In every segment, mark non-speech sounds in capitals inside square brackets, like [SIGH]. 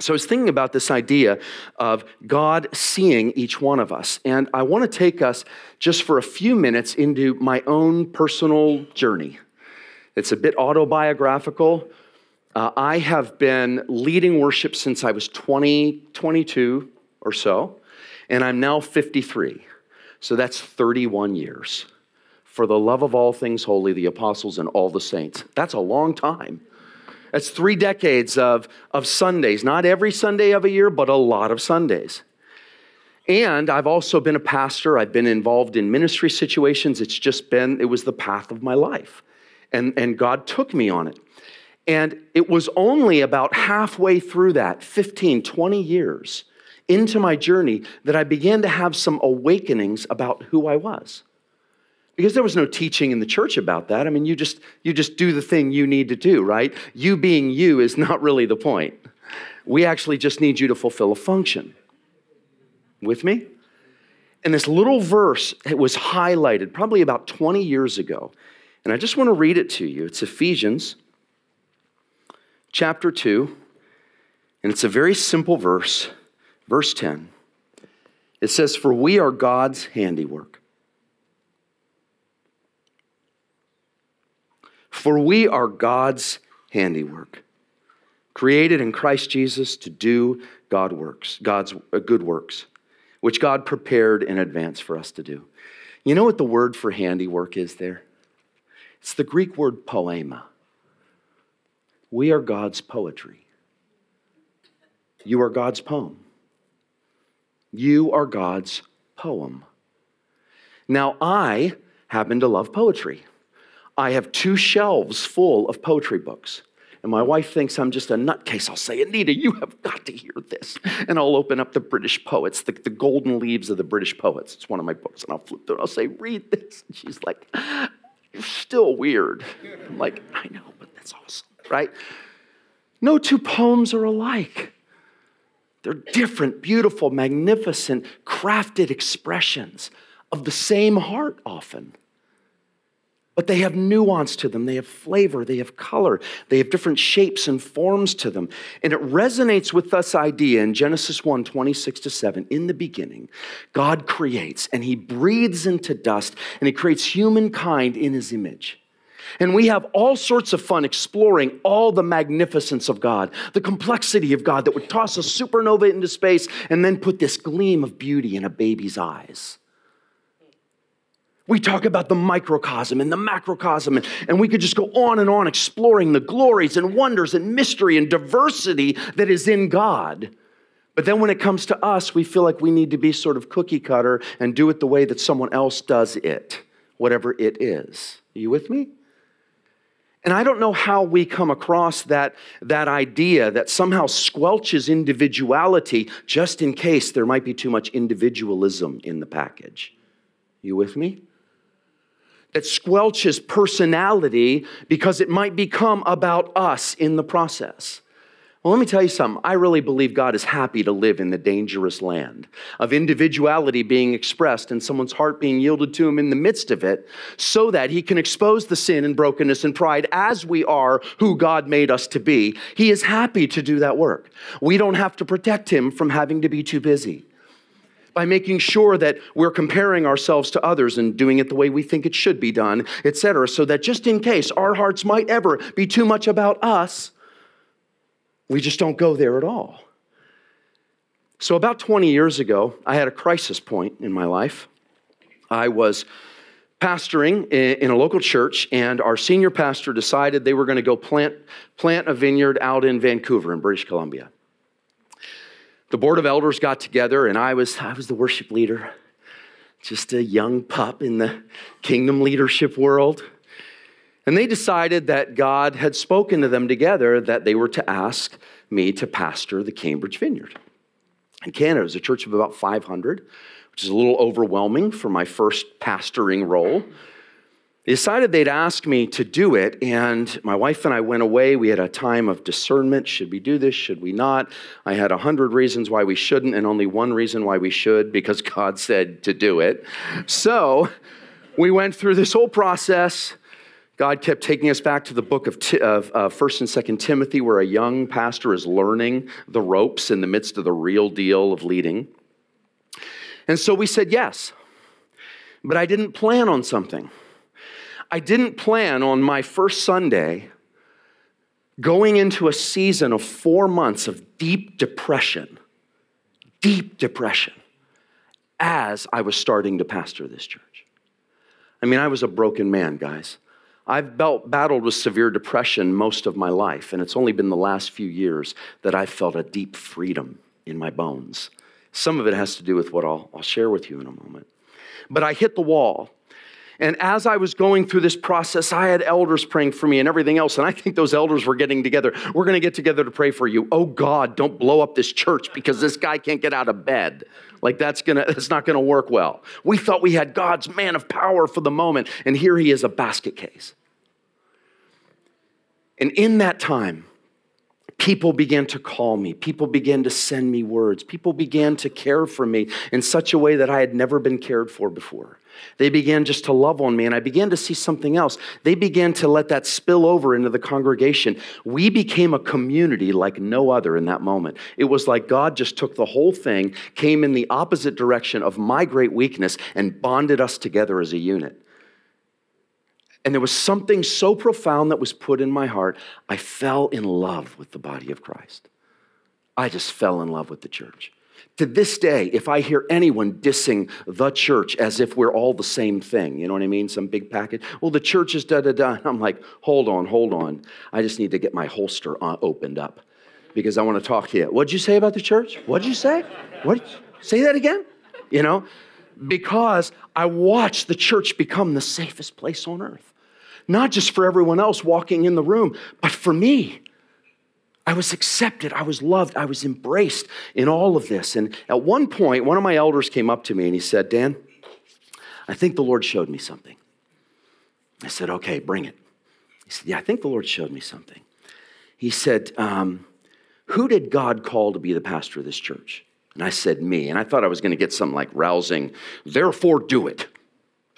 So I was thinking about this idea of God seeing each one of us. And I want to take us just for a few minutes into my own personal journey. It's a bit autobiographical. Uh, I have been leading worship since I was 20, 22 or so, and I'm now 53. So that's 31 years. For the love of all things holy, the apostles, and all the saints. That's a long time. That's three decades of, of Sundays, not every Sunday of a year, but a lot of Sundays. And I've also been a pastor. I've been involved in ministry situations. It's just been, it was the path of my life. And, and God took me on it. And it was only about halfway through that, 15, 20 years into my journey, that I began to have some awakenings about who I was because there was no teaching in the church about that. I mean you just you just do the thing you need to do right? You being you is [LAUGHS] not really the point. We actually just need you to fulfill a function. With me? And this little verse it was highlighted probably about 20 years ago. And i just want to read it to you. It's ephesians chapter 2 and it's a very simple verse verse 10 it says for we are god's handiwork For we are God's handiwork, created in Christ Jesus to do God works, God's uh, good works, which God prepared in advance for us to do. You know what the word for handiwork is there? It's the Greek word poema. We are God's poetry. You are God's poem. You are God's poem. Now, I happen to love poetry. I have two shelves full of poetry books. And my wife thinks I'm just a nutcase. I'll say, Anita, you have got to hear this. And I'll open up the British poets, the, the golden leaves of the British poets. It's one of my books. And I'll flip through. I'll say, read this. And she's like, you're still weird. I'm like, I know, but that's awesome, right? No two poems are alike. They're different, beautiful, magnificent, crafted expressions of the same heart often but they have nuance to them. They have flavor. They have color. They have different shapes and forms to them. And it resonates with this idea in Genesis 1 26 to 7. In the beginning, God creates and he breathes into dust and he creates humankind in his image. And we have all sorts of fun exploring all the magnificence of God, the complexity of God that would toss a supernova into space and then put this gleam of beauty in a baby's eyes. We talk about the microcosm and the macrocosm, and, and we could just go on and on exploring the glories and wonders and mystery and diversity that is in God. But then when it comes to us, we feel like we need to be sort of cookie cutter and do it the way that someone else does it, whatever it is. Are you with me? And I don't know how we come across that, that idea that somehow squelches individuality just in case there might be too much individualism in the package. You with me? That squelches personality because it might become about us in the process. Well, let me tell you something. I really believe God is happy to live in the dangerous land of individuality being expressed and someone's heart being yielded to Him in the midst of it so that He can expose the sin and brokenness and pride as we are who God made us to be. He is happy to do that work. We don't have to protect Him from having to be too busy by making sure that we're comparing ourselves to others and doing it the way we think it should be done, etc., so that just in case our hearts might ever be too much about us, we just don't go there at all. So, about 20 years ago, I had a crisis point in my life. I was pastoring in a local church, and our senior pastor decided they were going to go plant, plant a vineyard out in Vancouver, in British Columbia the board of elders got together and I was, I was the worship leader, just a young pup in the kingdom leadership world. And they decided that God had spoken to them together that they were to ask me to pastor the Cambridge Vineyard. In Canada, it was a church of about 500, which is a little overwhelming for my first pastoring role. They decided they'd ask me to do it, and my wife and I went away. We had a time of discernment. Should we do this? Should we not? I had a hundred reasons why we shouldn't, and only one reason why we should, because [LAUGHS] God said to do it. So we went through this whole process, God kept taking us back to the book of, of uh, 1st and 2nd Timothy, where a young pastor is learning the ropes in the midst of the real deal of leading. And so we said yes. But I didn't plan on something. I didn't plan on my first Sunday going into a season of four months of deep depression, deep depression, as I was starting to pastor this church. I mean, I was a broken man, guys. I've battled with severe depression most of my life, and it's only been the last few years that I've felt a deep freedom in my bones. Some of it has to do with what I'll, I'll share with you in a moment. But I hit the wall. And as I was going through this process, I had elders praying for me and everything else. And I think those elders were getting together. We're going to get together to pray for you. Oh God, don't blow up this church because this guy can't get out of bed. Like that's gonna [LAUGHS] that's not gonna work well. We thought we had God's man of power for the moment, and here he is a basket case. And in that time, people began to call me. People began to send me words. People began to care for me in such a way that I had never been cared for before. They began just to love on me, and I began to see something else. They began to let that spill over into the congregation. We became a community like no other in that moment. It was like God just took the whole thing, came in the opposite direction of my great weakness, and bonded us together as a unit. And there was something so profound that was put in my heart. I fell in love with the body of Christ. I just fell in love with the church. To this day, if I hear anyone dissing the church as if we're all the same thing, you know what I mean? Some big package. Well, the church is da da da. I'm like, hold on, hold on. I just need to get my holster uh, opened up because I want to talk to you. What'd you say about the church? What'd you say? What? Say that again? You know, because I watched the church become the safest place on earth not just for everyone else walking in the room, but for me. I was accepted, I was loved, I was embraced in all of this. And at one point, one of my elders came up to me and he said, Dan, I think the Lord showed me something. I said, Okay, bring it. He said, Yeah, I think the Lord showed me something. He said, um, Who did God call to be the pastor of this church? And I said, Me. And I thought I was going to get some like rousing, therefore do it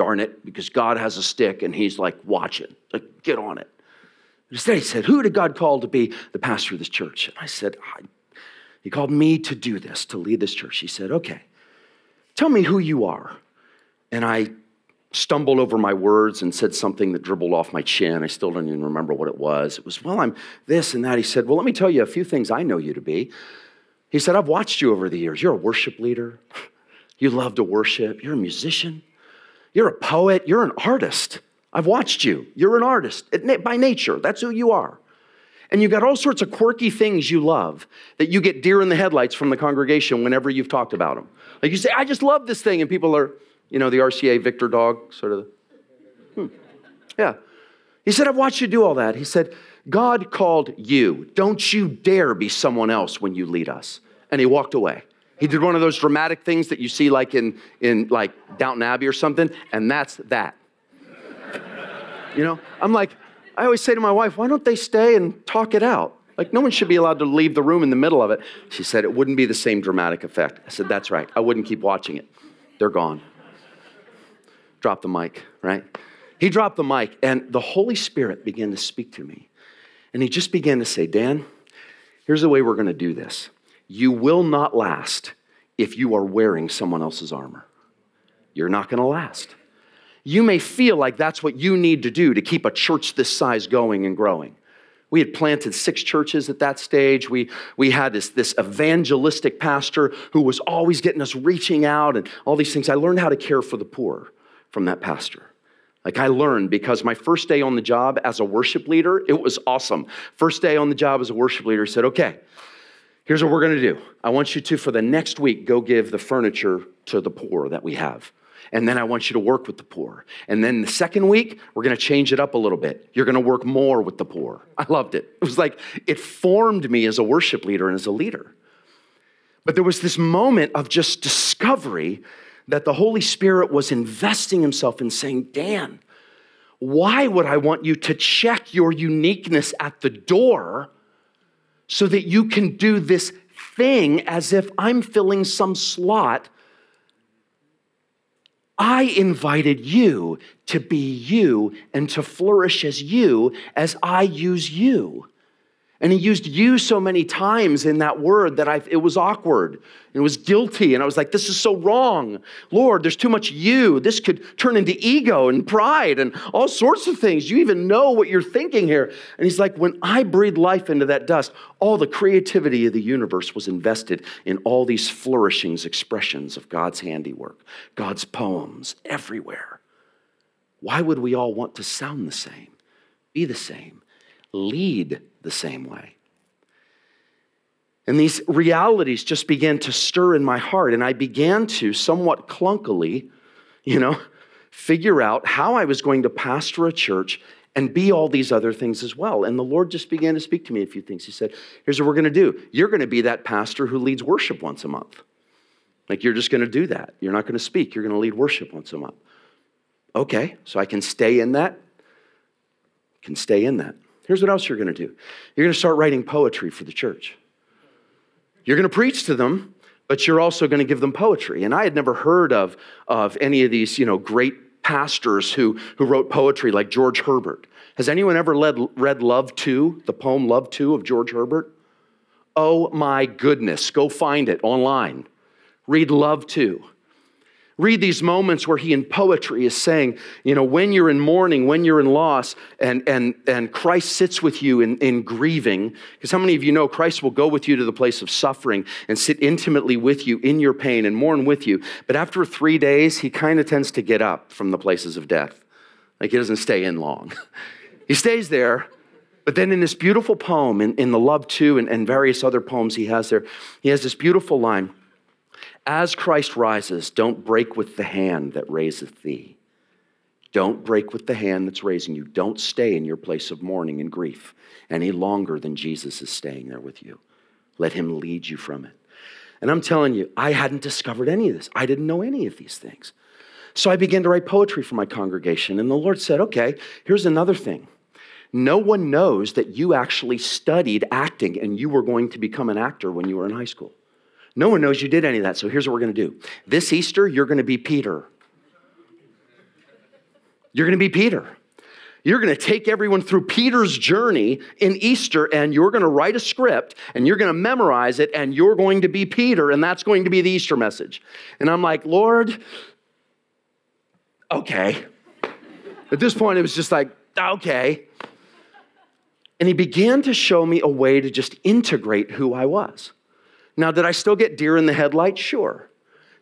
darn it, because God has a stick and he's like, watch it, like, get on it. Instead, he said, Who did God call to be the pastor of this church? And I said, I, He called me to do this, to lead this church. He said, Okay, tell me who you are. And I stumbled over my words and said something that dribbled off my chin. I still don't even remember what it was. It was, Well, I'm this and that. He said, Well, let me tell you a few things I know you to be. He said, I've watched you over the years. You're a worship leader. [LAUGHS] You love to worship. You're a musician. You're a poet, you're an artist. I've watched you. You're an artist by nature. That's who you are. And you've got all sorts of quirky things you love that you get deer in the headlights from the congregation whenever you've talked about them. Like you say, I just love this thing. And people are, you know, the RCA Victor dog, sort of. Hmm. Yeah. He said, I've watched you do all that. He said, God called you. Don't you dare be someone else when you lead us. And he walked away. He did one of those dramatic things that you see like in, in like Downton Abbey or something, and that's that. You know, I'm like, I always say to my wife, why don't they stay and talk it out? Like, no one should be allowed to leave the room in the middle of it. She said, it wouldn't be the same dramatic effect. I said, that's right. I wouldn't keep watching it. They're gone. Drop the mic, right? He dropped the mic, and the Holy Spirit began to speak to me. And he just began to say, Dan, here's the way we're going to do this. You will not last if you are wearing someone else's armor. You're not going to last. You may feel like that's what you need to do to keep a church this size going and growing. We had planted six churches at that stage. We, we had this, this evangelistic pastor who was always getting us reaching out and all these things. I learned how to care for the poor from that pastor. Like I learned because my first day on the job as a worship leader, it was awesome. First day on the job as a worship leader, said, okay, Here's what we're going to do I want you to, for the next week, go give the furniture to the poor that we have. And then I want you to work with the poor. And then the second week, we're going to change it up a little bit. You're going to work more with the poor. I loved it. It was like it formed me as a worship leader and as a leader. But there was this moment of just discovery that the Holy Spirit was investing himself in saying, Dan, why would I want you to check your uniqueness at the door so that you can do this thing as if I'm filling some slot. I invited you to be you and to flourish as you as I use you. And he used you so many times in that word that I, it was awkward. It was guilty. And I was like, this is so wrong. Lord, there's too much you. This could turn into ego and pride and all sorts of things. You even know what you're thinking here. And he's like, when I breathed life into that dust, all the creativity of the universe was invested in all these flourishings, expressions of God's handiwork, God's poems everywhere. Why would we all want to sound the same, be the same, lead the same way. And these realities just began to stir in my heart, and I began to somewhat clunkily, you know, figure out how I was going to pastor a church and be all these other things as well. And the Lord just began to speak to me a few things. He said, Here's what we're going to do you're going to be that pastor who leads worship once a month. Like, you're just going to do that. You're not going to speak, you're going to lead worship once a month. Okay, so I can stay in that. Can stay in that. Here's what else you're going to do you're going to start writing poetry for the church. You're going to preach to them, but you're also going to give them poetry. And I had never heard of, of any of these, you know, great pastors who, who wrote poetry like George Herbert. Has anyone ever read, read Love 2, the poem Love 2 of George Herbert? Oh my goodness, go find it online. Read Love 2 read these moments where he in poetry is saying, you know, when you're in mourning, when you're in loss, and, and, and Christ sits with you in, in grieving, because how many of you know Christ will go with you to the place of suffering and sit intimately with you in your pain and mourn with you. But after three days, he kind of tends to get up from the places of death. Like he doesn't stay in long. [LAUGHS] he stays there, but then in this beautiful poem, in, in the Love 2 and, and various other poems he has there, he has this beautiful line as Christ rises, don't break with the hand that raiseth thee. Don't break with the hand that's raising you. Don't stay in your place of mourning and grief any longer than Jesus is staying there with you. Let him lead you from it. And I'm telling you, I hadn't discovered any of this. I didn't know any of these things. So I began to write poetry for my congregation, and the Lord said, Okay, here's another thing. No one knows that you actually studied acting and you were going to become an actor when you were in high school. No one knows you did any of that. So here's what we're going to do this Easter, you're going to be Peter. You're going to be Peter. You're going to take everyone through Peter's journey in Easter and you're going to write a script and you're going to memorize it and you're going to be Peter and that's going to be the Easter message. And I'm like, Lord, okay. At this point, it was just like, okay. And he began to show me a way to just integrate who I was. Now, did I still get deer in the headlights? Sure.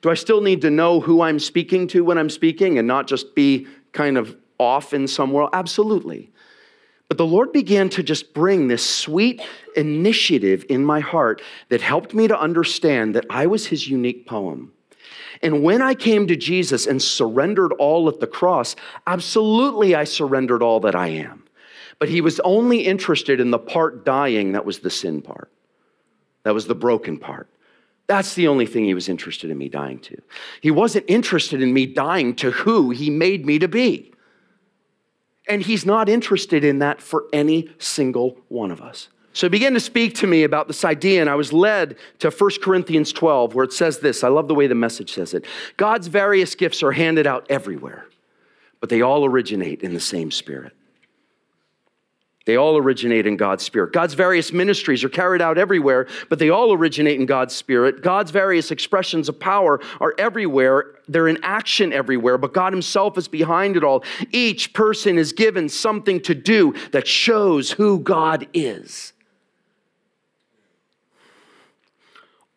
Do I still need to know who I'm speaking to when I'm speaking and not just be kind of off in some world? Absolutely. But the Lord began to just bring this sweet initiative in my heart that helped me to understand that I was His unique poem. And when I came to Jesus and surrendered all at the cross, absolutely I surrendered all that I am. But He was only interested in the part dying that was the sin part. That was the broken part. That's the only thing he was interested in me dying to. He wasn't interested in me dying to who he made me to be. And he's not interested in that for any single one of us. So he began to speak to me about this idea, and I was led to 1 Corinthians 12, where it says this. I love the way the message says it. God's various gifts are handed out everywhere, but they all originate in the same spirit. They all originate in God's Spirit. God's various ministries are carried out everywhere, but they all originate in God's Spirit. God's various expressions of power are everywhere. They're in action everywhere, but God Himself is behind it all. Each person is given something to do that shows who God is.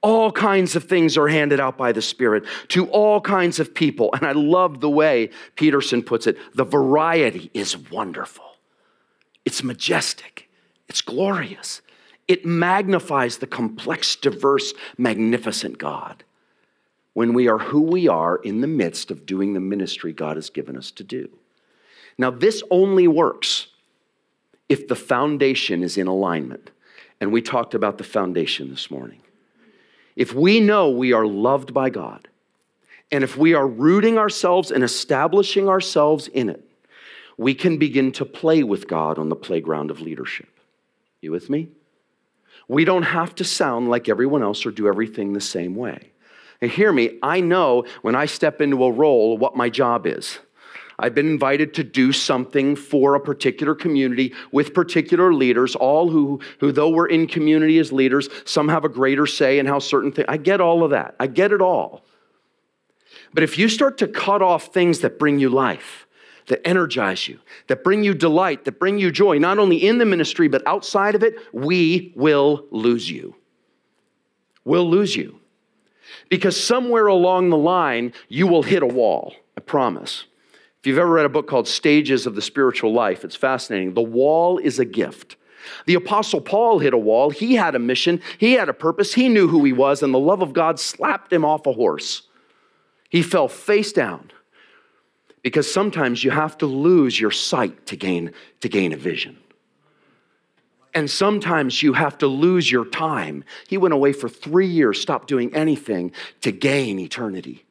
All kinds of things are handed out by the Spirit to all kinds of people. And I love the way Peterson puts it the variety is wonderful. It's majestic, it's glorious. It magnifies the complex, diverse, magnificent God when we are who we are in the midst of doing the ministry God has given us to do. Now, this only works if the foundation is in alignment. And we talked about the foundation this morning. If we know we are loved by God, and if we are rooting ourselves and establishing ourselves in it, we can begin to play with God on the playground of leadership. You with me? We don't have to sound like everyone else or do everything the same way. And hear me, I know when I step into a role what my job is. I've been invited to do something for a particular community with particular leaders, all who, who though we're in community as leaders, some have a greater say in how certain things. I get all of that. I get it all. But if you start to cut off things that bring you life, that energize you, that bring you delight, that bring you joy, not only in the ministry, but outside of it, we will lose you. We'll lose you. Because somewhere along the line, you will hit a wall, I promise. If you've ever read a book called Stages of the Spiritual Life, it's fascinating. The wall is a gift. The Apostle Paul hit a wall. He had a mission, he had a purpose, he knew who he was, and the love of God slapped him off a horse. He fell face down because sometimes you have to lose your sight to gain, to gain a vision. And sometimes you have to lose your time. He went away for three years, stopped doing anything to gain eternity.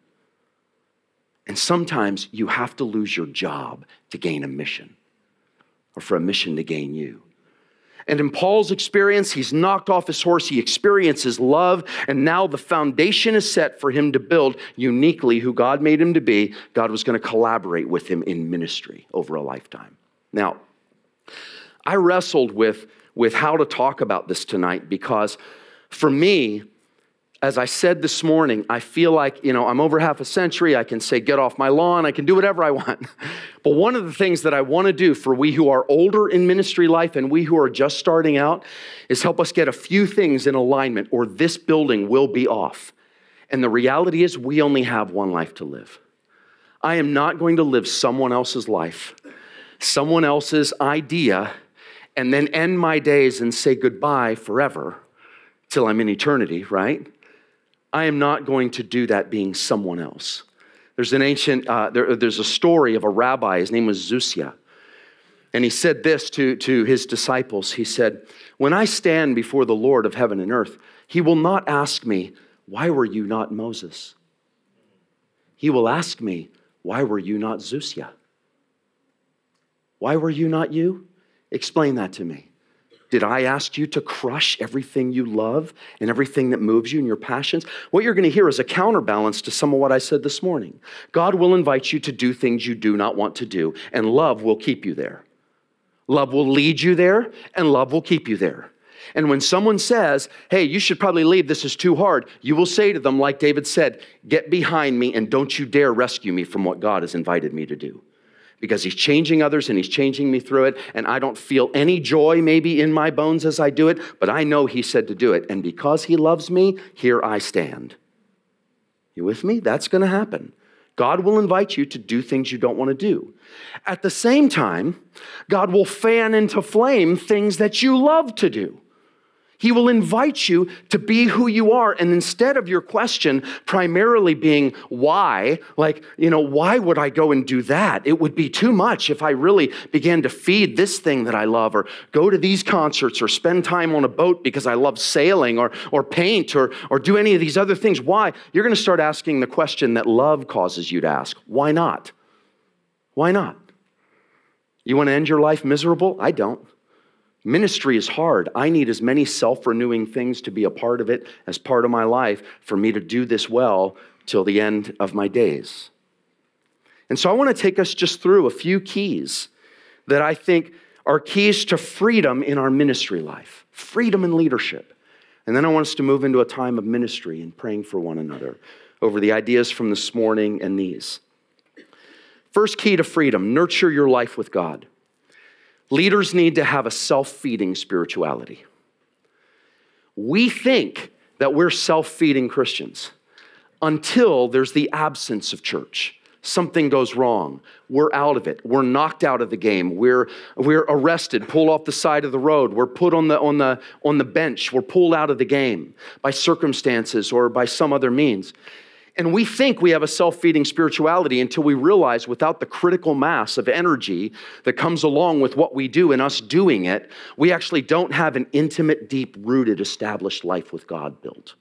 And sometimes you have to lose your job to gain a mission or for a mission to gain you. And in Paul's experience, he's knocked off his horse, he experiences love, and now the foundation is set for him to build uniquely who God made him to be. God was going to collaborate with him in ministry over a lifetime. Now, I wrestled with, with how to talk about this tonight because for me, as I said this morning, I feel like, you know, I'm over half a century. I can say, get off my lawn. I can do whatever I want. [LAUGHS] But one of the things that I want to do for we who are older in ministry life and we who are just starting out is help us get a few things in alignment, or this building will be off. And the reality is, we only have one life to live. I am not going to live someone else's life, someone else's idea, and then end my days and say goodbye forever till I'm in eternity, right? I am not going to do that being someone else. There's an ancient, uh, there, there's a story of a rabbi, his name was Zusia. And he said this to, to his disciples. He said, When I stand before the Lord of heaven and earth, he will not ask me, Why were you not Moses? He will ask me, Why were you not Zusia? Why were you not you? Explain that to me. Did I ask you to crush everything you love and everything that moves you and your passions? What you're going to hear is a counterbalance to some of what I said this morning. God will invite you to do things you do not want to do, and love will keep you there. Love will lead you there, and love will keep you there. And when someone says, hey, you should probably leave, this is too hard, you will say to them, like David said, get behind me and don't you dare rescue me from what God has invited me to do because he's changing others and he's changing me through it. And I don't feel any joy maybe in my bones as I do it, but I know he said to do it. And because he loves me, here I stand. You with me? That's going to happen. God will invite you to do things you don't want to do. At the same time, God will fan into flame things that you love to do. He will invite you to be who you are. And instead of your question primarily being why, like, you know, why would I go and do that? It would be too much if I really began to feed this thing that I love, or go to these concerts, or spend time on a boat because I love sailing, or, or paint, or, or do any of these other things. Why? You're going to start asking the question that love causes you to ask why not? Why not? You want to end your life miserable? I don't. Ministry is hard. I need as many self renewing things to be a part of it as part of my life for me to do this well till the end of my days. And so I want to take us just through a few keys that I think are keys to freedom in our ministry life, freedom in leadership. And then I want us to move into a time of ministry and praying for one another over the ideas from this morning and these. First key to freedom nurture your life with God. Leaders need to have a self feeding spirituality. We think that we're self feeding Christians until there's the absence of church. Something goes wrong. We're out of it. We're knocked out of the game. We're, we're arrested, pulled off the side of the road. We're put on the, on, the, on the bench. We're pulled out of the game by circumstances or by some other means. And we think we have a self feeding spirituality until we realize without the critical mass of energy that comes along with what we do and us doing it, we actually don't have an intimate, deep rooted, established life with God built.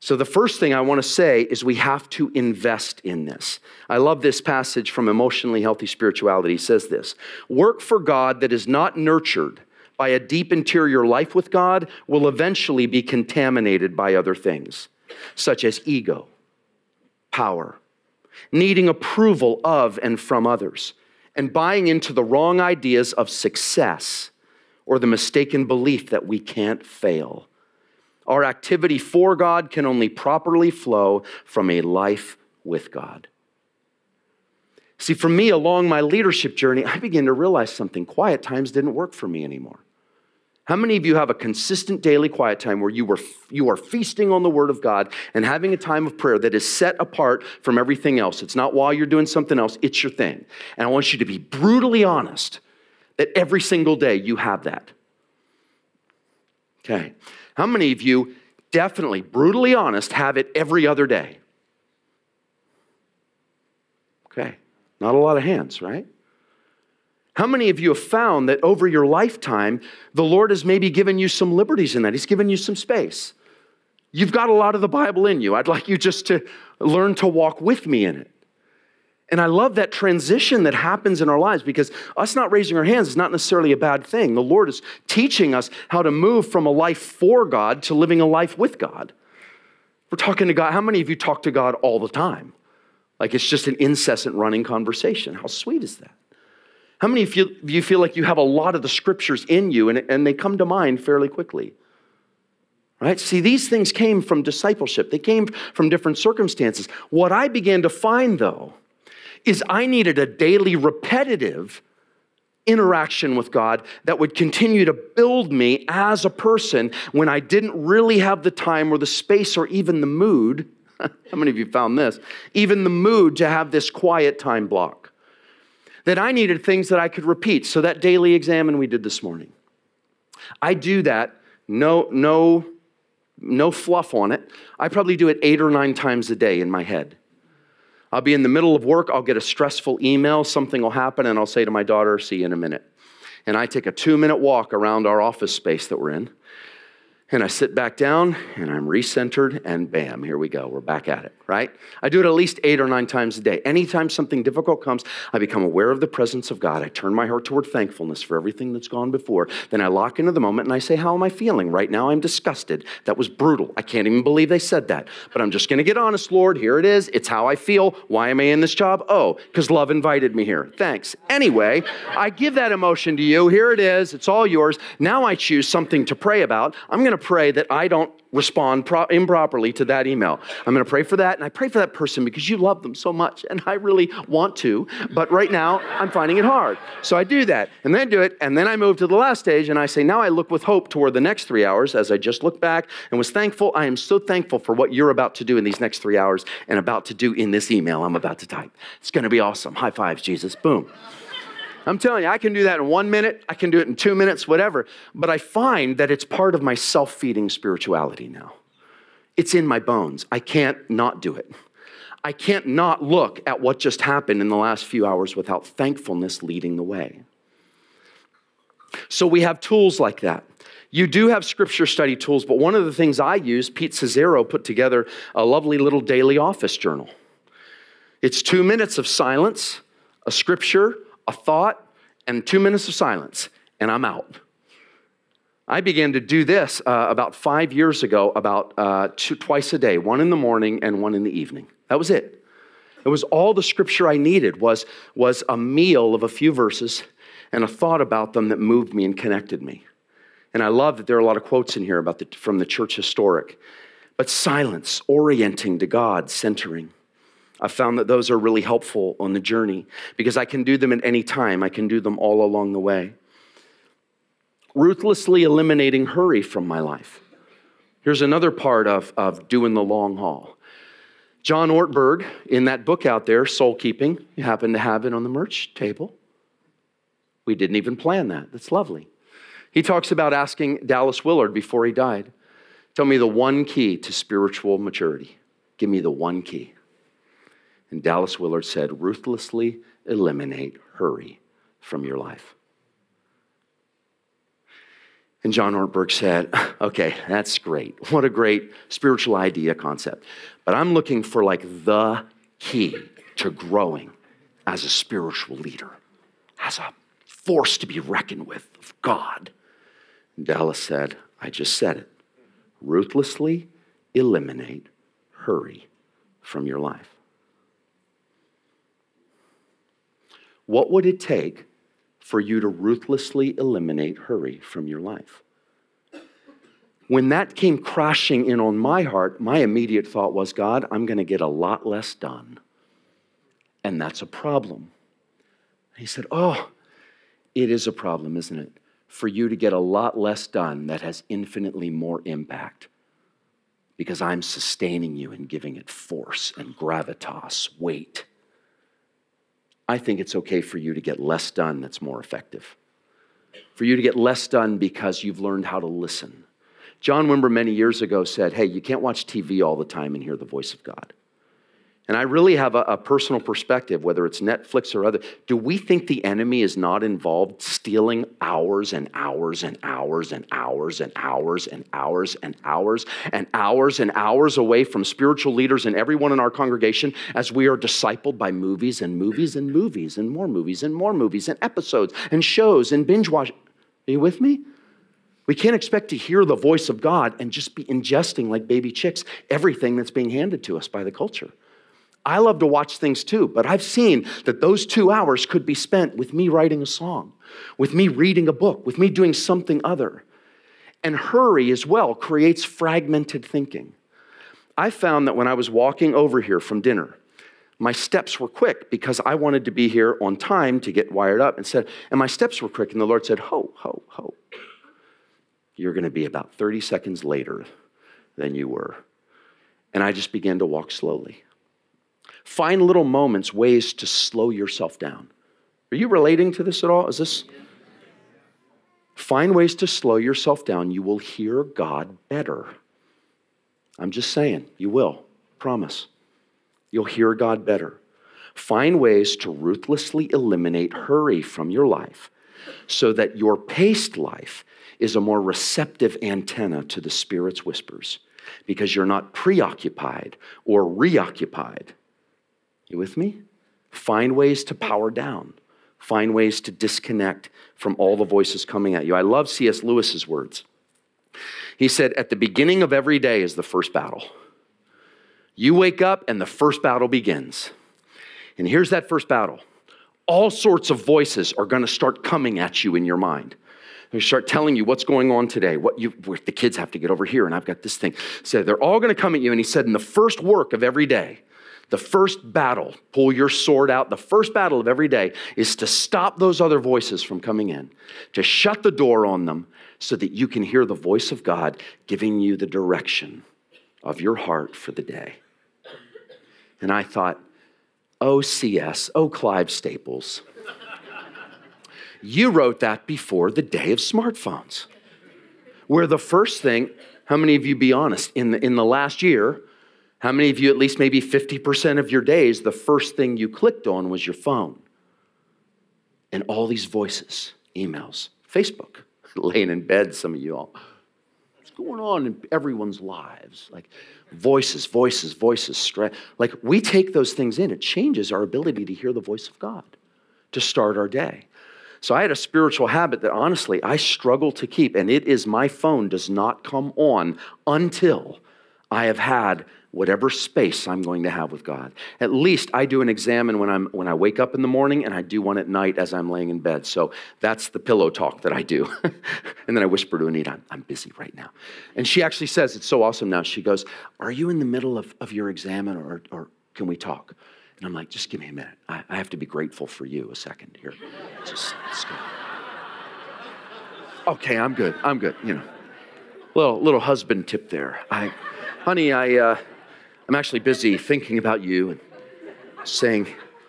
So, the first thing I want to say is we have to invest in this. I love this passage from Emotionally Healthy Spirituality. It says this Work for God that is not nurtured by a deep interior life with God will eventually be contaminated by other things. Such as ego, power, needing approval of and from others, and buying into the wrong ideas of success or the mistaken belief that we can't fail. Our activity for God can only properly flow from a life with God. See, for me, along my leadership journey, I began to realize something. Quiet times didn't work for me anymore. How many of you have a consistent daily quiet time where you, were, you are feasting on the Word of God and having a time of prayer that is set apart from everything else? It's not while you're doing something else, it's your thing. And I want you to be brutally honest that every single day you have that. Okay. How many of you, definitely, brutally honest, have it every other day? Okay. Not a lot of hands, right? How many of you have found that over your lifetime, the Lord has maybe given you some liberties in that? He's given you some space. You've got a lot of the Bible in you. I'd like you just to learn to walk with me in it. And I love that transition that happens in our lives because us not raising our hands is not necessarily a bad thing. The Lord is teaching us how to move from a life for God to living a life with God. We're talking to God. How many of you talk to God all the time? Like it's just an incessant running conversation. How sweet is that? How many of you feel like you have a lot of the scriptures in you and, and they come to mind fairly quickly? Right? See, these things came from discipleship, they came from different circumstances. What I began to find, though, is I needed a daily repetitive interaction with God that would continue to build me as a person when I didn't really have the time or the space or even the mood. [LAUGHS] How many of you found this? Even the mood to have this quiet time block that I needed things that I could repeat. So that daily examine we did this morning. I do that, no, no, no fluff on it. I probably do it eight or nine times a day in my head. I'll be in the middle of work, I'll get a stressful email, something will happen, and I'll say to my daughter, See you in a minute. And I take a two minute walk around our office space that we're in. And I sit back down and I'm recentered, and bam, here we go. We're back at it, right? I do it at least eight or nine times a day. Anytime something difficult comes, I become aware of the presence of God. I turn my heart toward thankfulness for everything that's gone before. Then I lock into the moment and I say, How am I feeling? Right now, I'm disgusted. That was brutal. I can't even believe they said that. But I'm just going to get honest, Lord. Here it is. It's how I feel. Why am I in this job? Oh, because love invited me here. Thanks. Anyway, I give that emotion to you. Here it is. It's all yours. Now I choose something to pray about. I'm going to pray that I don't respond pro- improperly to that email. I'm going to pray for that, and I pray for that person because you love them so much, and I really want to, but right now I'm finding it hard. So I do that, and then I do it, and then I move to the last stage, and I say, Now I look with hope toward the next three hours as I just looked back and was thankful. I am so thankful for what you're about to do in these next three hours and about to do in this email I'm about to type. It's going to be awesome. High fives, Jesus. Boom. I'm telling you, I can do that in one minute, I can do it in two minutes, whatever. But I find that it's part of my self feeding spirituality now. It's in my bones. I can't not do it. I can't not look at what just happened in the last few hours without thankfulness leading the way. So we have tools like that. You do have scripture study tools, but one of the things I use, Pete Scazzero put together a lovely little daily office journal. It's two minutes of silence, a scripture, a thought, and two minutes of silence, and I'm out. I began to do this uh, about five years ago, about uh, two, twice a day, one in the morning and one in the evening. That was it. It was all the scripture I needed was, was a meal of a few verses and a thought about them that moved me and connected me. And I love that there are a lot of quotes in here about the, from the church historic. But silence, orienting to God, centering. I've found that those are really helpful on the journey because I can do them at any time. I can do them all along the way. Ruthlessly eliminating hurry from my life. Here's another part of, of doing the long haul. John Ortberg, in that book out there, Soul Keeping, you happen to have it on the merch table. We didn't even plan that. That's lovely. He talks about asking Dallas Willard before he died, Tell me the one key to spiritual maturity. Give me the one key. And Dallas Willard said, ruthlessly eliminate hurry from your life. And John Ortberg said, [LAUGHS] okay, that's great. What a great spiritual idea concept. But I'm looking for like the key to growing as a spiritual leader, as a force to be reckoned with of God. And Dallas said, I just said it. Ruthlessly eliminate hurry from your life? What would it take for you to ruthlessly eliminate hurry from your life? When that came crashing in on my heart, my immediate thought was, God, I'm going to get a lot less done. And that's a problem. He said, Oh, it is a problem, isn't it? For you to get a lot less done that has infinitely more impact because I'm sustaining you and giving it force and gravitas, weight. I think it's okay for you to get less done that's more effective. For you to get less done because you've learned how to listen. John Wimber many years ago said, Hey, you can't watch TV all the time and hear the voice of God. And I really have a, a, personal perspective, whether it's Netflix or other. Do we think the enemy is not involved stealing hours and hours and hours and hours and hours and hours and hours and hours and hours away from spiritual leaders and everyone in our congregation as we are discipled by movies and movies and movies and more movies and more movies and episodes and shows and binge watch? Are you with me? We can't expect to hear the voice of God and just be ingesting like baby chicks everything that's being handed to us by the culture. I love to watch things too, but I've seen that those two hours could be spent with me writing a song, with me reading a book, with me doing something other. And hurry as well creates fragmented thinking. I found that when I was walking over here from dinner, my steps were quick because I wanted to be here on time to get wired up and said, and my steps were quick, and the Lord said, Ho, ho, ho. You're going to be about 30 seconds later than you were. And I just began to walk slowly. Find little moments, ways to slow yourself down. Are you relating to this at all? Is this? Find ways to slow yourself down. You will hear God better. I'm just saying, you will. Promise. You'll hear God better. Find ways to ruthlessly eliminate hurry from your life so that your paced life is a more receptive antenna to the Spirit's whispers because you're not preoccupied or reoccupied you with me? Find ways to power down. Find ways to disconnect from all the voices coming at you. I love C.S. Lewis's words. He said, At the beginning of every day is the first battle. You wake up and the first battle begins. And here's that first battle. All sorts of voices are going to start coming at you in your mind. They start telling you what's going on today, what you, the kids have to get over here, and I've got this thing. So they're all going to come at you. And he said, in the first work of every day, the first battle, pull your sword out. The first battle of every day is to stop those other voices from coming in, to shut the door on them so that you can hear the voice of God giving you the direction of your heart for the day. And I thought, oh, CS, oh, Clive Staples. you wrote that before the day of smartphones, where the first thing, how many of you be honest, in the, in the last year, how many of you, at least maybe 50% of your days, the first thing you clicked on was your phone? And all these voices, emails, Facebook, [LAUGHS] laying in bed, some of you all. What's going on in everyone's lives? Like voices, voices, voices, stress. Like we take those things in, it changes our ability to hear the voice of God to start our day. So I had a spiritual habit that honestly I struggle to keep, and it is my phone does not come on until I have had whatever space I'm going to have with God. At least I do an examine when I'm when I wake up in the morning and I do one at night as I'm laying in bed. So that's the pillow talk that I do. [LAUGHS] and then I whisper to Anita, I'm, I'm, busy right now. And she actually says, it's so awesome now. She goes, Are you in the middle of, of your examine or, or can we talk? And I'm like, just give me a minute. I, I have to be grateful for you a second here. Just, just Okay, I'm good. I'm good. You know, little little husband tip there. I, honey, I uh, I'm actually busy thinking about you and saying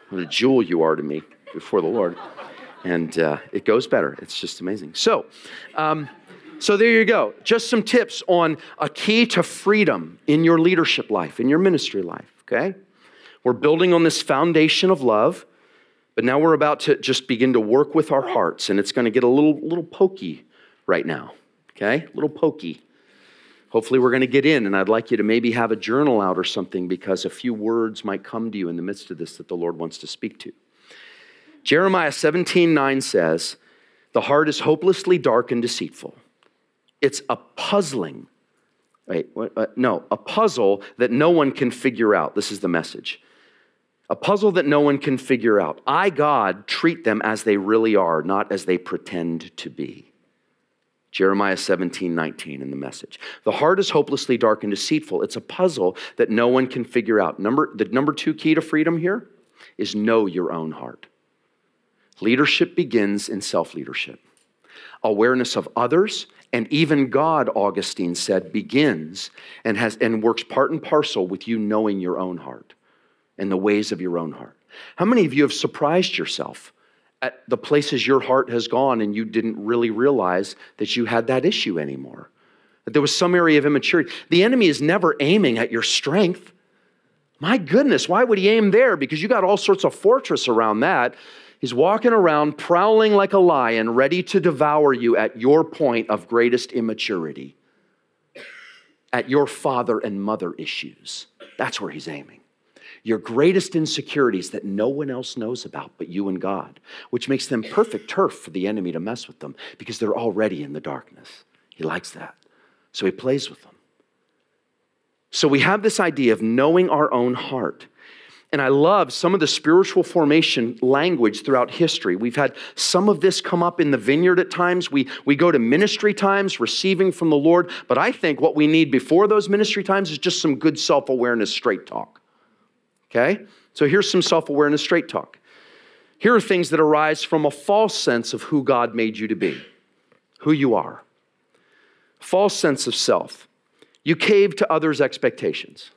what a jewel you are to me before the Lord. And uh, it goes better. It's just amazing. So, um, so there you go. Just some tips on a key to freedom in your leadership life, in your ministry life, okay? We're building on this foundation of love, but now we're about to just begin to work with our hearts, and it's going to get a little, little pokey right now, okay? A little pokey. Hopefully, we're going to get in, and I'd like you to maybe have a journal out or something because a few words might come to you in the midst of this that the Lord wants to speak to. Jeremiah 17 9 says, The heart is hopelessly dark and deceitful. It's a puzzling, Wait, what, uh, no, a puzzle that no one can figure out. This is the message. A puzzle that no one can figure out. I, God, treat them as they really are, not as they pretend to be. Jeremiah 17, 19 in the message. The heart is hopelessly dark and deceitful. It's a puzzle that no one can figure out. Number, the number two key to freedom here is know your own heart. Leadership begins in self leadership. Awareness of others and even God, Augustine said, begins and, has, and works part and parcel with you knowing your own heart and the ways of your own heart. How many of you have surprised yourself at the places your heart has gone and you didn't really realize that you had that issue anymore? That there was some area of immaturity. The enemy is never aiming at your strength. My goodness, why would he aim there? Because you got all sorts of fortress around that. He's walking around prowling like a lion, ready to devour you at your point of greatest immaturity, at your father and mother issues. That's where he's aiming. Your greatest insecurities that no one else knows about but you and God, which makes them perfect turf for the enemy to mess with them because they're already in the darkness. He likes that. So he plays with them. So we have this idea of knowing our own heart. And I love some of the spiritual formation language throughout history. We've had some of this come up in the vineyard at times. We, we go to ministry times, receiving from the Lord. But I think what we need before those ministry times is just some good self awareness straight talk. Okay? So here's some self awareness straight talk. Here are things that arise from a false sense of who God made you to be, who you are. False sense of self. You cave to others' expectations.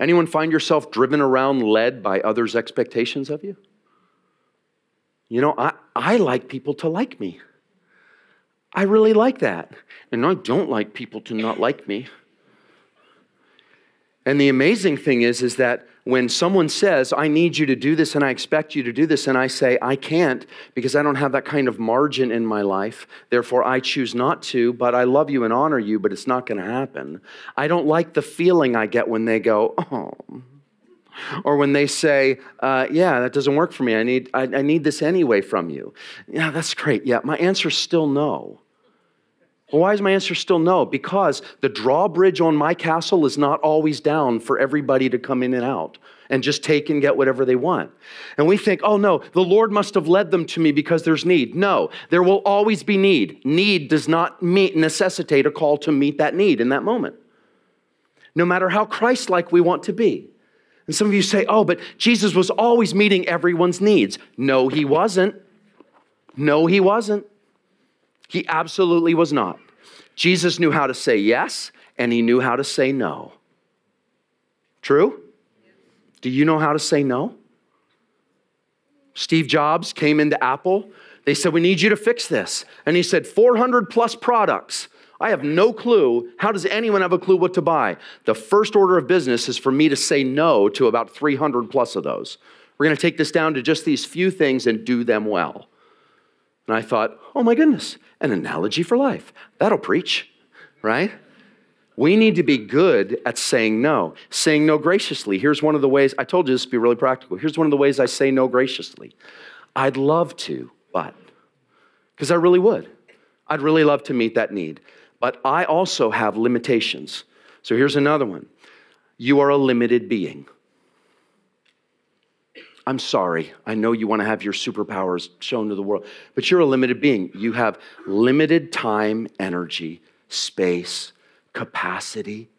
Anyone find yourself driven around, led by others' expectations of you? You know, I, I like people to like me. I really like that. And I don't like people to not like me. And the amazing thing is, is that when someone says, I need you to do this and I expect you to do this, and I say, I can't because I don't have that kind of margin in my life, therefore I choose not to, but I love you and honor you, but it's not going to happen. I don't like the feeling I get when they go, oh. Or when they say, uh, yeah, that doesn't work for me. I need, I, I need this anyway from you. Yeah, that's great. Yeah, my answer is still no. Well, why is my answer still no? Because the drawbridge on my castle is not always down for everybody to come in and out and just take and get whatever they want. And we think, oh no, the Lord must have led them to me because there's need. No, there will always be need. Need does not meet, necessitate a call to meet that need in that moment. No matter how Christ like we want to be. And some of you say, oh, but Jesus was always meeting everyone's needs. No, he wasn't. No, he wasn't. He absolutely was not. Jesus knew how to say yes and he knew how to say no. True? Do you know how to say no? Steve Jobs came into Apple. They said, We need you to fix this. And he said, 400 plus products. I have no clue. How does anyone have a clue what to buy? The first order of business is for me to say no to about 300 plus of those. We're going to take this down to just these few things and do them well. And I thought, oh my goodness, an analogy for life. That'll preach, right? We need to be good at saying no, saying no graciously. Here's one of the ways, I told you this to be really practical. Here's one of the ways I say no graciously. I'd love to, but, because I really would. I'd really love to meet that need. But I also have limitations. So here's another one you are a limited being. I'm sorry. I know you want to have your superpowers shown to the world, but you're a limited being. You have limited time, energy, space, capacity.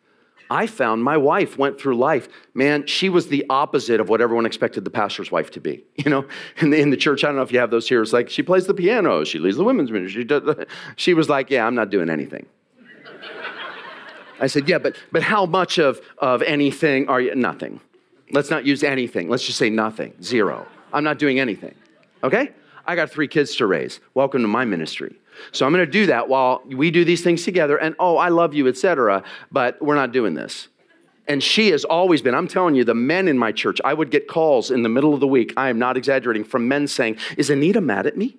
I found my wife went through life. Man, she was the opposite of what everyone expected the pastor's wife to be. [LAUGHS] You know, in the, in the church, I don't know if you have those here. It's like she plays the piano, she leads the women's ministry. She, does, [LAUGHS] she was like, Yeah, I'm not doing anything. [LAUGHS] I said, Yeah, but, but how much of, of anything are you? Nothing. Let's not use anything. Let's just say nothing, zero. I'm not doing anything. Okay? I got three kids to raise. Welcome to my ministry. So I'm going to do that while we do these things together. And oh, I love you, etc. But we're not doing this. And she has always been, I'm telling you, the men in my church, I would get calls in the middle of the week, I am not exaggerating, from men saying, Is Anita mad at me?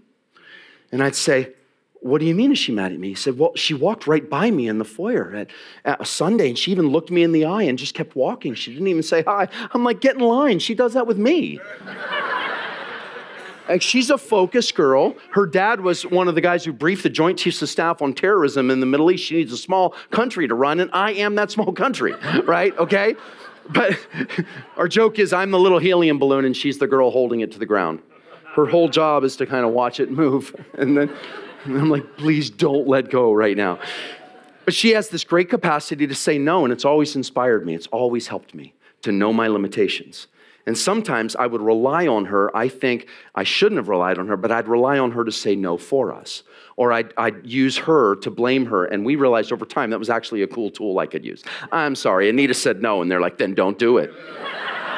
And I'd say, what do you mean is she mad at me? He said, Well, she walked right by me in the foyer at, at, a Sunday and she even looked me in the eye and just kept walking. She didn't even say hi. I'm like, Get in line. She does that with me. [LAUGHS] Like she's a focused girl. Her dad was one of the guys who briefed the Joint Chiefs of Staff on terrorism in the Middle East. She needs a small country to run, and I am that small country, [LAUGHS] right? Okay? But [LAUGHS] our joke is I'm the little helium balloon, and she's the girl holding it to the ground. Her whole job is to kind of watch it move. And then [LAUGHS] and I'm like, please don't let go right now. But she has this great capacity to say no, and it's always inspired me. It's always helped me to know my limitations. And sometimes I would rely on her. I think I shouldn't have relied on her, but I'd rely on her to say no for us. Or I'd, I'd, use her to blame her. And we realized over time that was actually a cool tool I could use. I'm sorry, Anita said no. And they're like, then don't do it.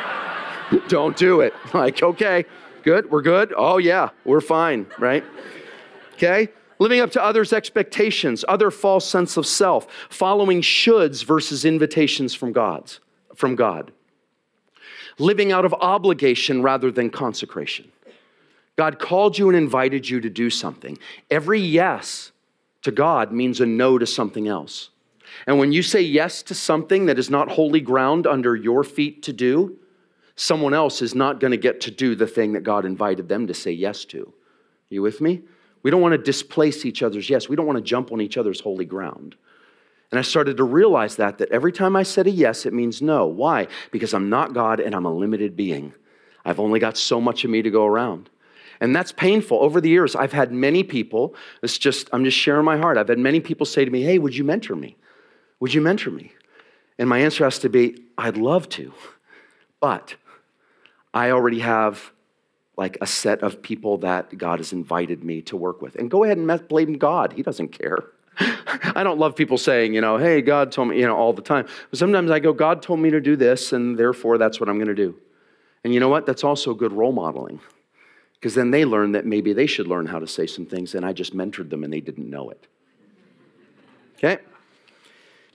[LAUGHS] don't do it. Like, okay, good, we're good. Oh, yeah, we're fine, right? Okay? living up to others' expectations, other false sense of self, following shoulds versus invitations from God's, from God. Living out of obligation rather than consecration. God called you and invited you to do something. Every yes to God means a no to something else. And when you say yes to something that is not holy ground under your feet to do, someone else is not going to get to do the thing that God invited them to say yes to. You with me? We don't want to displace each other's yes. We don't want to jump on each other's holy ground. And I started to realize that that every time I said a yes, it means no. Why? Because I'm not God and I'm a limited being. I've only got so much of me to go around. And that's painful. Over the years, I've had many people, it's just, I'm just sharing my heart. I've had many people say to me, Hey, would you mentor me? Would you mentor me? And my answer has to be, I'd love to, but I already have like a set of people that God has invited me to work with. And go ahead and blame God. He doesn't care. [LAUGHS] I don't love people saying, you know, hey, God told me, you know, all the time. But sometimes I go, God told me to do this, and therefore that's what I'm going to do. And you know what? That's also good role modeling. Because then they learn that maybe they should learn how to say some things, and I just mentored them and they didn't know it. Okay?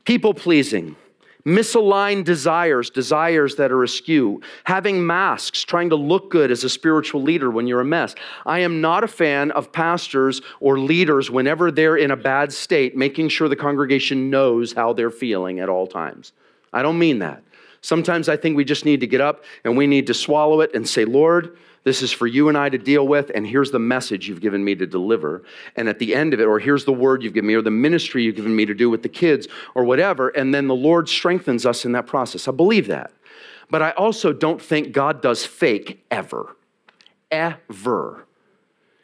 People pleasing misaligned desires, desires that are askew, having masks, trying to look good as a spiritual leader when you're a mess. I am not a fan of pastors or leaders whenever they're in a bad state, making sure the congregation knows how they're feeling at all times. I don't mean that. Sometimes I think we just need to get up and we need to swallow it and say, Lord, this is for you and I to deal with, and here's the message you've given me to deliver. And at the end of it, or here's the word you've given me, or the ministry you've given me to do with the kids, or whatever. And then the Lord strengthens us in that process. I believe that. But I also don't think God does fake ever. Ever.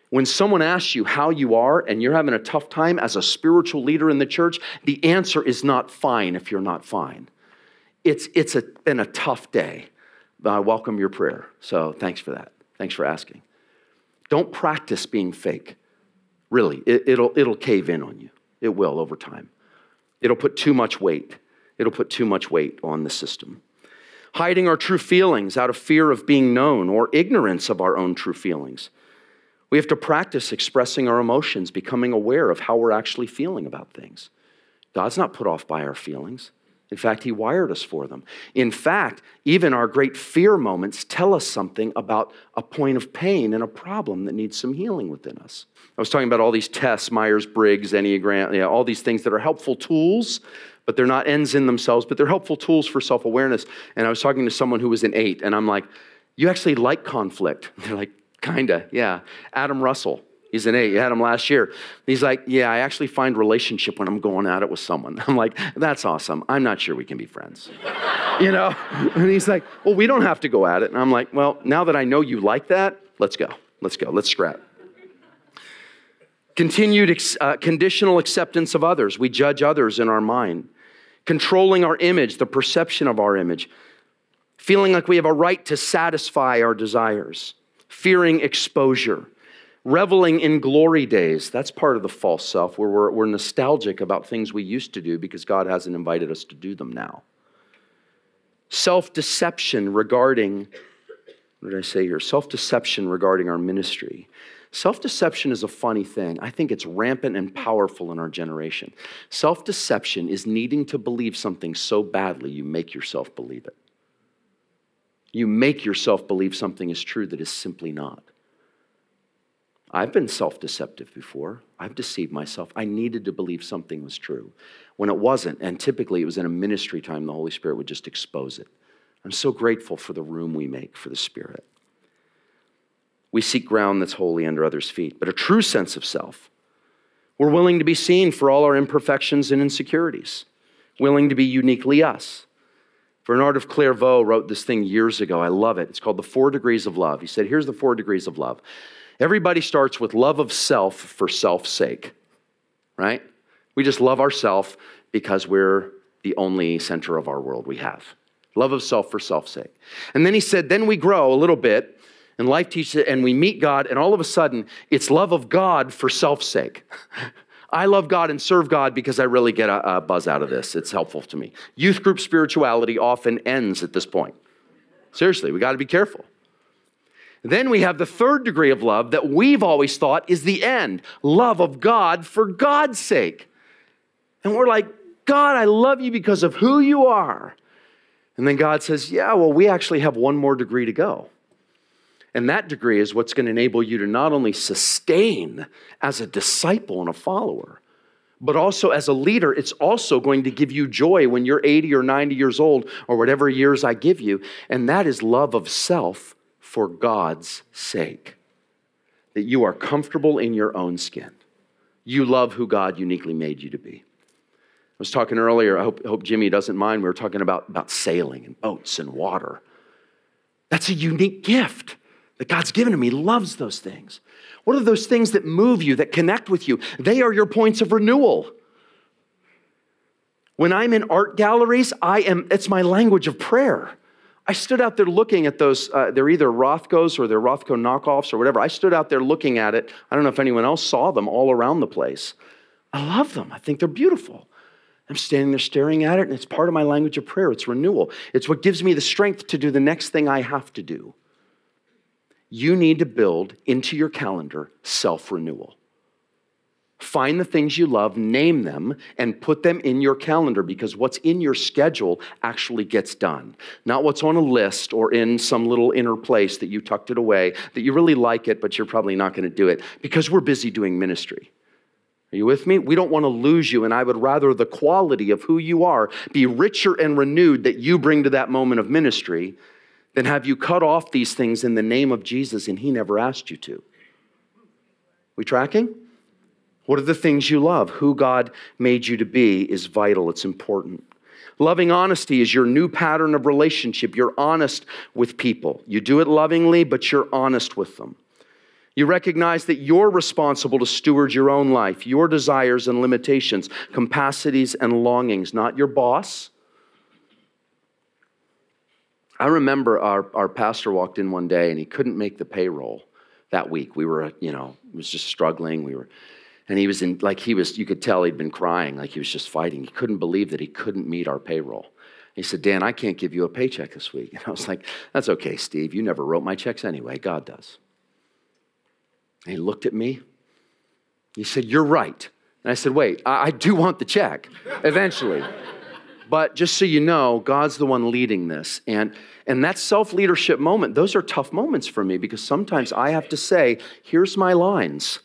When someone asks you how you are and you're having a tough time as a spiritual leader in the church, the answer is not fine if you're not fine. It's, it's a, been a tough day. I welcome your prayer. So thanks for that. Thanks for asking. Don't practice being fake. Really, it, it'll, it'll cave in on you. It will over time. It'll put too much weight. It'll put too much weight on the system. Hiding our true feelings out of fear of being known or ignorance of our own true feelings. We have to practice expressing our emotions, becoming aware of how we're actually feeling about things. God's not put off by our feelings. In fact, He wired us for them. In fact, even our great fear moments tell us something about a point of pain and a problem that needs some healing within us. I was talking about all these tests Myers Briggs, Enneagram, yeah, all these things that are helpful tools, but they're not ends in themselves, but they're helpful tools for self awareness. And I was talking to someone who was an eight, and I'm like, You actually like conflict? [LAUGHS] They're like, Kinda, yeah. Adam Russell, He's an eight. You had him last year. He's like, Yeah, I actually find relationship when I'm going at it with someone. [LAUGHS] I'm like, That's awesome. I'm not sure we can be friends. [LAUGHS] you know? And he's like, Well, we don't have to go at it. And I'm like, Well, now that I know you like that, let's go. Let's go. Let's scrap. Continued uh, conditional acceptance of others. We judge others in our mind. Controlling our image, the perception of our image. Feeling like we have a right to satisfy our desires. Fearing exposure reveling in glory days. That's part of the false self, where we're, we're nostalgic about things we used to do because God hasn't invited us to do them now. Self deception regarding, what did I say here? Self deception regarding our ministry. Self deception is a funny thing. I think it's rampant and powerful in our generation. Self deception is needing to believe something so badly you make yourself believe it. You make yourself believe something is true that is simply not. I've been self deceptive before. I've deceived myself. I needed to believe something was true when it wasn't. And typically it was in a ministry time, the Holy Spirit would just expose it. I'm so grateful for the room we make for the Spirit. We seek ground that's holy under others' feet, but a true sense of self. We're willing to be seen for all our imperfections and insecurities, willing to be uniquely us. Bernard of Clairvaux wrote this thing years ago. I love it. It's called The Four Degrees of Love. He said, Here's the four degrees of love. Everybody starts with love of self for self's sake, right? We just love ourself because we're the only center of our world we have. Love of self for self's sake. And then he said, then we grow a little bit, and life teaches it, and we meet God, and all of a sudden, it's love of God for self's sake. [LAUGHS] I love God and serve God because I really get a, a buzz out of this. It's helpful to me. Youth group spirituality often ends at this point. Seriously, we got to be careful. Then we have the third degree of love that we've always thought is the end love of God for God's sake. And we're like, God, I love you because of who you are. And then God says, Yeah, well, we actually have one more degree to go. And that degree is what's going to enable you to not only sustain as a disciple and a follower, but also as a leader, it's also going to give you joy when you're 80 or 90 years old or whatever years I give you. And that is love of self for God's sake. That you are comfortable in your own skin. You love who God uniquely made you to be. I was talking earlier, I hope, hope Jimmy doesn't mind, we were talking about, about sailing and boats and water. That's a unique gift that God's given to me. Loves those things. What are those things that move you, that connect with you? They are your points of renewal. When I'm in art galleries, I am, it's my language of prayer. I stood out there looking at those, uh, they're either Rothkos or they're Rothko knockoffs or whatever. I stood out there looking at it. I don't know if anyone else saw them all around the place. I love them. I think they're beautiful. I'm standing there staring at it, and it's part of my language of prayer. It's renewal. It's what gives me the strength to do the next thing I have to do. You need to build into your calendar self renewal. Find the things you love, name them, and put them in your calendar because what's in your schedule actually gets done. Not what's on a list or in some little inner place that you tucked it away, that you really like it, but you're probably not going to do it because we're busy doing ministry. Are you with me? We don't want to lose you, and I would rather the quality of who you are be richer and renewed that you bring to that moment of ministry than have you cut off these things in the name of Jesus and He never asked you to. We tracking? What are the things you love? Who God made you to be is vital, it's important. Loving honesty is your new pattern of relationship. You're honest with people. You do it lovingly, but you're honest with them. You recognize that you're responsible to steward your own life, your desires and limitations, capacities and longings, not your boss. I remember our, our pastor walked in one day and he couldn't make the payroll that week. We were, you know, was just struggling. We were, and he was in, like, he was, you could tell he'd been crying, like he was just fighting. He couldn't believe that he couldn't meet our payroll. He said, Dan, I can't give you a paycheck this week. [LAUGHS] And I was like, that's okay, Steve. You never wrote my checks anyway. God does. And he looked at me. He said, You're right. And I said, Wait, I, I do want the check eventually. [LAUGHS] but just so you know, God's the one leading this. And, and that self leadership moment, those are tough moments for me because sometimes I have to say, Here's my lines.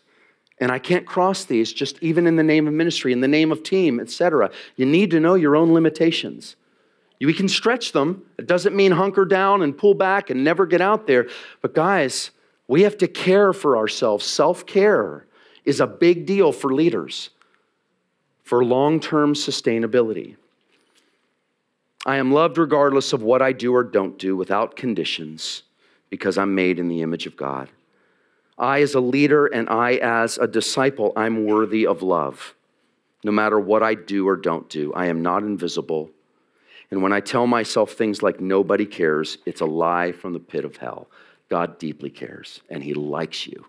And I can't cross these just even in the name of ministry, in the name of team, etc. You need to know your own limitations. We can stretch them. It doesn't mean hunker down and pull back and never get out there. But guys, we have to care for ourselves. Self care is a big deal for leaders for long term sustainability. I am loved regardless of what I do or don't do without conditions because I'm made in the image of God. I, as a leader, and I, as a disciple, I'm worthy of love. No matter what I do or don't do, I am not invisible. And when I tell myself things like nobody cares, it's a lie from the pit of hell. God deeply cares and He likes you.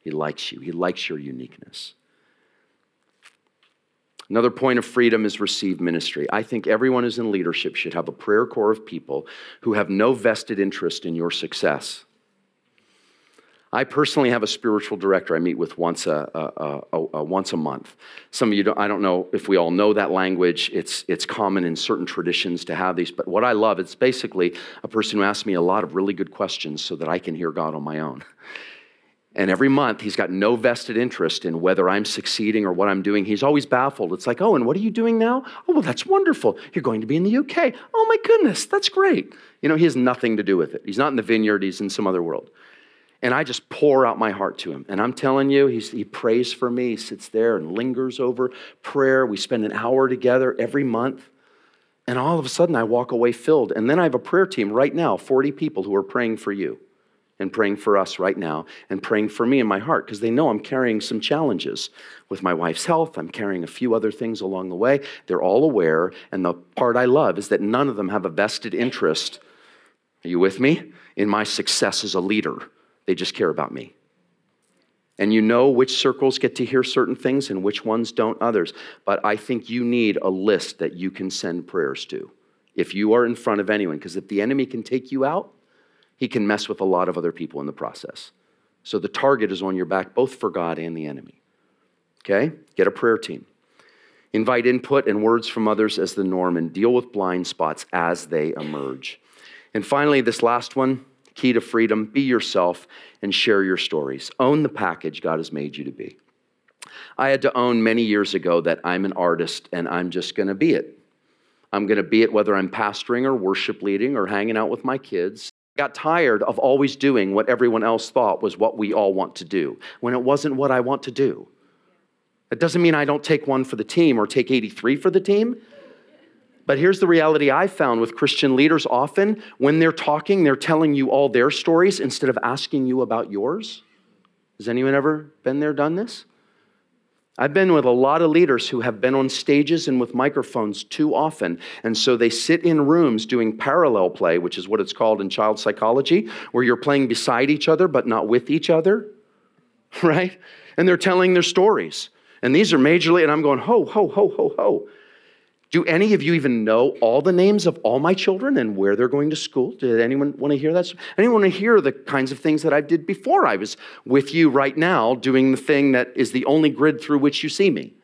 He likes you. He likes your uniqueness. Another point of freedom is receive ministry. I think everyone who's in leadership should have a prayer corps of people who have no vested interest in your success. I personally have a spiritual director I meet with once a, a, a, a, once a month. Some of you, don't, I don't know if we all know that language. It's, it's common in certain traditions to have these, but what I love, it's basically a person who asks me a lot of really good questions so that I can hear God on my own. And every month, he's got no vested interest in whether I'm succeeding or what I'm doing. He's always baffled. It's like, oh, and what are you doing now? Oh, well, that's wonderful. You're going to be in the UK. Oh, my goodness, that's great. You know, he has nothing to do with it. He's not in the vineyard, he's in some other world. And I just pour out my heart to him. And I'm telling you, he prays for me. He sits there and lingers over prayer. We spend an hour together every month. And all of a sudden, I walk away filled. And then I have a prayer team right now 40 people who are praying for you and praying for us right now and praying for me in my heart because they know I'm carrying some challenges with my wife's health. I'm carrying a few other things along the way. They're all aware. And the part I love is that none of them have a vested interest. Are you with me? In my success as a leader. They just care about me. And you know which circles get to hear certain things and which ones don't others. But I think you need a list that you can send prayers to if you are in front of anyone. Because if the enemy can take you out, he can mess with a lot of other people in the process. So the target is on your back, both for God and the enemy. Okay? Get a prayer team. Invite input and words from others as the norm and deal with blind spots as they emerge. And finally, this last one key to freedom be yourself and share your stories. Own the package God has made you to be. I had to own many years ago that I'm an artist and I'm just going to be it. I'm going to be it whether I'm pastoring or worship leading or hanging out with my kids I got tired of always doing what everyone else thought was what we all want to do when it wasn't what I want to do. It doesn't mean I don't take one for the team or take 83 for the team. But here's the reality I found with Christian leaders often when they're talking, they're telling you all their stories instead of asking you about yours. Has anyone ever been there, done this? I've been with a lot of leaders who have been on stages and with microphones too often. And so they sit in rooms doing parallel play, which is what it's called in child psychology, where you're playing beside each other but not with each other, [LAUGHS] right? And they're telling their stories. And these are majorly, and I'm going, ho, ho, ho, ho, ho. Do any of you even know all the names of all my children and where they're going to school? Did anyone want to hear that? Anyone want to hear the kinds of things that I did before I was with you right now doing the thing that is the only grid through which you see me?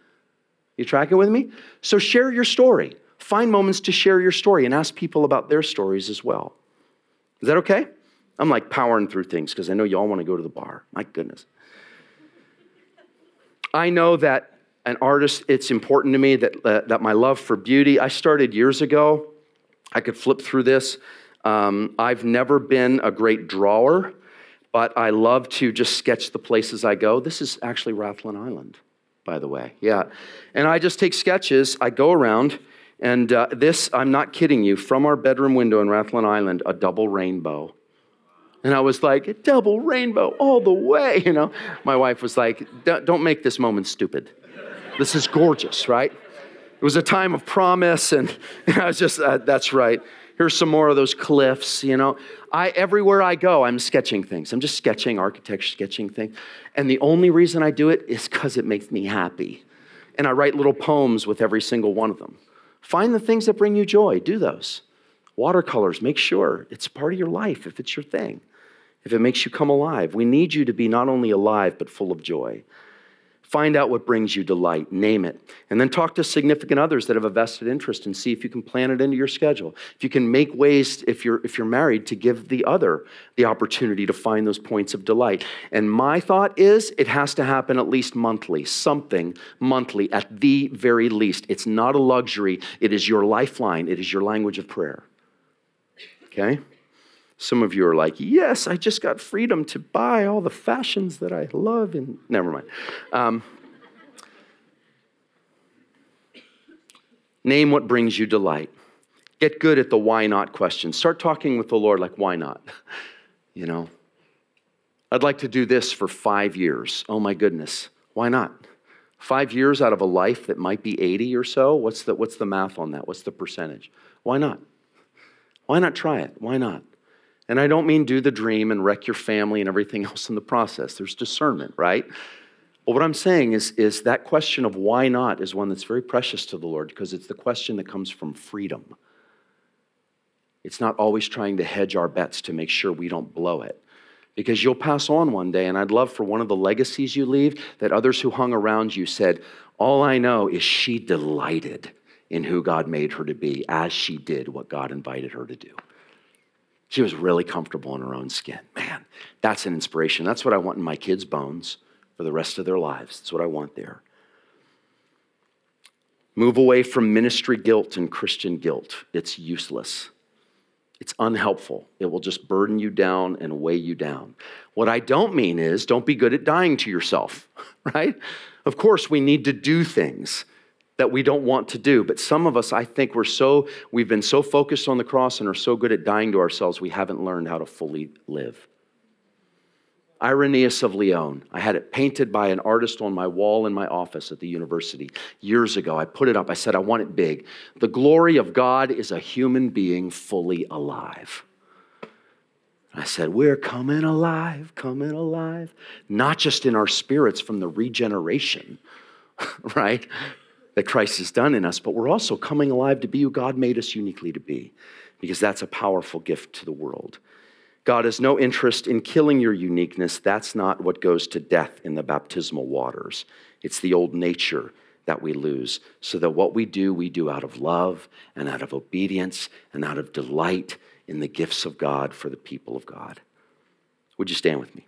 You tracking with me? So share your story. Find moments to share your story and ask people about their stories as well. Is that okay? I'm like powering through things because I know y'all want to go to the bar. My goodness. I know that an artist, it's important to me that, uh, that my love for beauty, I started years ago. I could flip through this. Um, I've never been a great drawer, but I love to just sketch the places I go. This is actually Rathlin Island, by the way. Yeah. And I just take sketches, I go around, and uh, this, I'm not kidding you, from our bedroom window in Rathlin Island, a double rainbow. And I was like, double rainbow all the way, [LAUGHS] you know. My wife was like, don't make this moment stupid. This is gorgeous, right? It was a time of promise, and [LAUGHS] I was just, uh, that's right. Here's some more of those cliffs, you know. I everywhere I go, I'm sketching things. I'm just sketching architecture, sketching things. And the only reason I do it is because it makes me happy. And I write little poems with every single one of them. Find the things that bring you joy, do those. Watercolors, make sure it's part of your life if it's your thing, if it makes you come alive. We need you to be not only alive, but full of joy. Find out what brings you delight, name it, and then talk to significant others that have a vested interest and see if you can plan it into your schedule. If you can make ways, if you're, if you're married, to give the other the opportunity to find those points of delight. And my thought is it has to happen at least monthly, something monthly at the very least. It's not a luxury, it is your lifeline, it is your language of prayer. Okay? Some of you are like, yes, I just got freedom to buy all the fashions that I love. And never mind. Um, name what brings you delight. Get good at the why not question. Start talking with the Lord like, why not? [LAUGHS] you know, I'd like to do this for five years. Oh my goodness. Why not? Five years out of a life that might be 80 or so? What's the, what's the math on that? What's the percentage? Why not? Why not try it? Why not? And I don't mean do the dream and wreck your family and everything [LAUGHS] else in the process. There's discernment, right? But what I'm saying is, is that question of why not is one that's very precious to the Lord because it's the question that comes from freedom. It's not always trying to hedge our bets to make sure we don't blow it. Because you'll pass on one day, and I'd love for one of the legacies you leave that others who hung around you said, All I know is she delighted in who God made her to be as she did what God invited her to do. She was really comfortable in her own skin. Man, that's an inspiration. That's what I want in my kids' bones for the rest of their lives. That's what I want there. Move away from ministry guilt and Christian guilt. It's useless. It's unhelpful. It will just burden you down and weigh you down. What I don't mean is don't be good at dying to yourself, [LAUGHS] right? Of course, we need to do things that we don't want to do. But some of us, I think we're so, we've been so focused on the cross and are so good at dying to ourselves, we haven't learned how to fully live. Irenaeus of Lyon. I had it painted by an artist on my wall in my office at the university years ago. I put it up. I said, I want it big. The glory of God is a human being fully alive. I said, We're coming alive, coming alive. Not just in our spirits from the regeneration, [LAUGHS] right? That Christ has done in us, but we're also coming alive to be who God made us uniquely to be, because that's a powerful gift to the world. God has no interest in killing your uniqueness. That's not what goes to death in the baptismal waters. It's the old nature that we lose, so that what we do, we do out of love and out of obedience and out of delight in the gifts of God for the people of God. Would you stand with me?